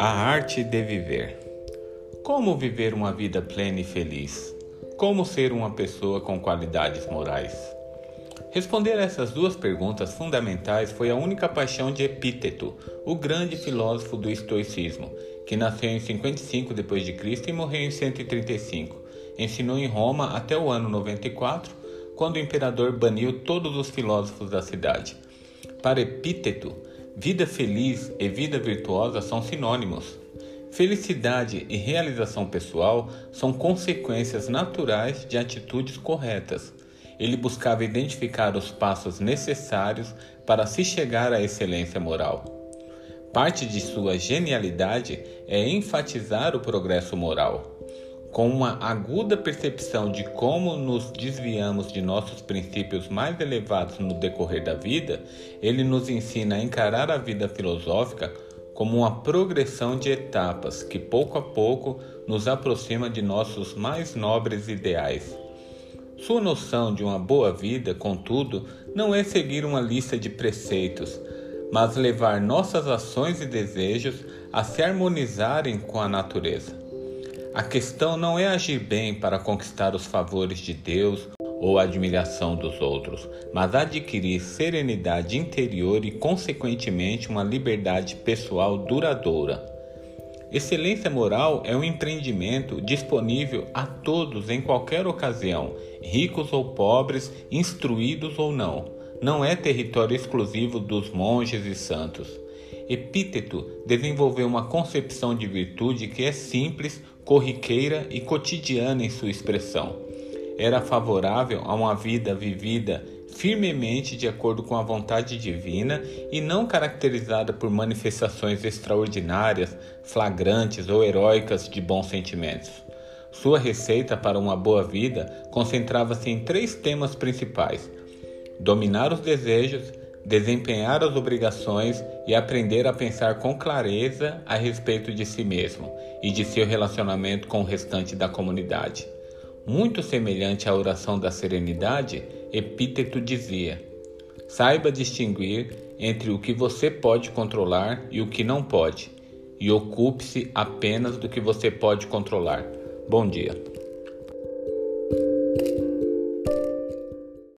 A arte de viver. Como viver uma vida plena e feliz? Como ser uma pessoa com qualidades morais? Responder a essas duas perguntas fundamentais foi a única paixão de Epíteto, o grande filósofo do estoicismo, que nasceu em 55 d.C. e morreu em 135. Ensinou em Roma até o ano 94, quando o imperador baniu todos os filósofos da cidade. Para Epíteto, vida feliz e vida virtuosa são sinônimos. Felicidade e realização pessoal são consequências naturais de atitudes corretas. Ele buscava identificar os passos necessários para se chegar à excelência moral. Parte de sua genialidade é enfatizar o progresso moral com uma aguda percepção de como nos desviamos de nossos princípios mais elevados no decorrer da vida, ele nos ensina a encarar a vida filosófica como uma progressão de etapas que pouco a pouco nos aproxima de nossos mais nobres ideais. Sua noção de uma boa vida, contudo, não é seguir uma lista de preceitos, mas levar nossas ações e desejos a se harmonizarem com a natureza. A questão não é agir bem para conquistar os favores de Deus ou a admiração dos outros, mas adquirir serenidade interior e, consequentemente, uma liberdade pessoal duradoura. Excelência moral é um empreendimento disponível a todos em qualquer ocasião, ricos ou pobres, instruídos ou não. Não é território exclusivo dos monges e santos. Epíteto desenvolveu uma concepção de virtude que é simples, corriqueira e cotidiana em sua expressão. Era favorável a uma vida vivida firmemente de acordo com a vontade divina e não caracterizada por manifestações extraordinárias, flagrantes ou heróicas de bons sentimentos. Sua receita para uma boa vida concentrava-se em três temas principais: dominar os desejos, desempenhar as obrigações e aprender a pensar com clareza a respeito de si mesmo e de seu relacionamento com o restante da comunidade. Muito semelhante à oração da serenidade, Epíteto dizia: Saiba distinguir entre o que você pode controlar e o que não pode, e ocupe-se apenas do que você pode controlar. Bom dia.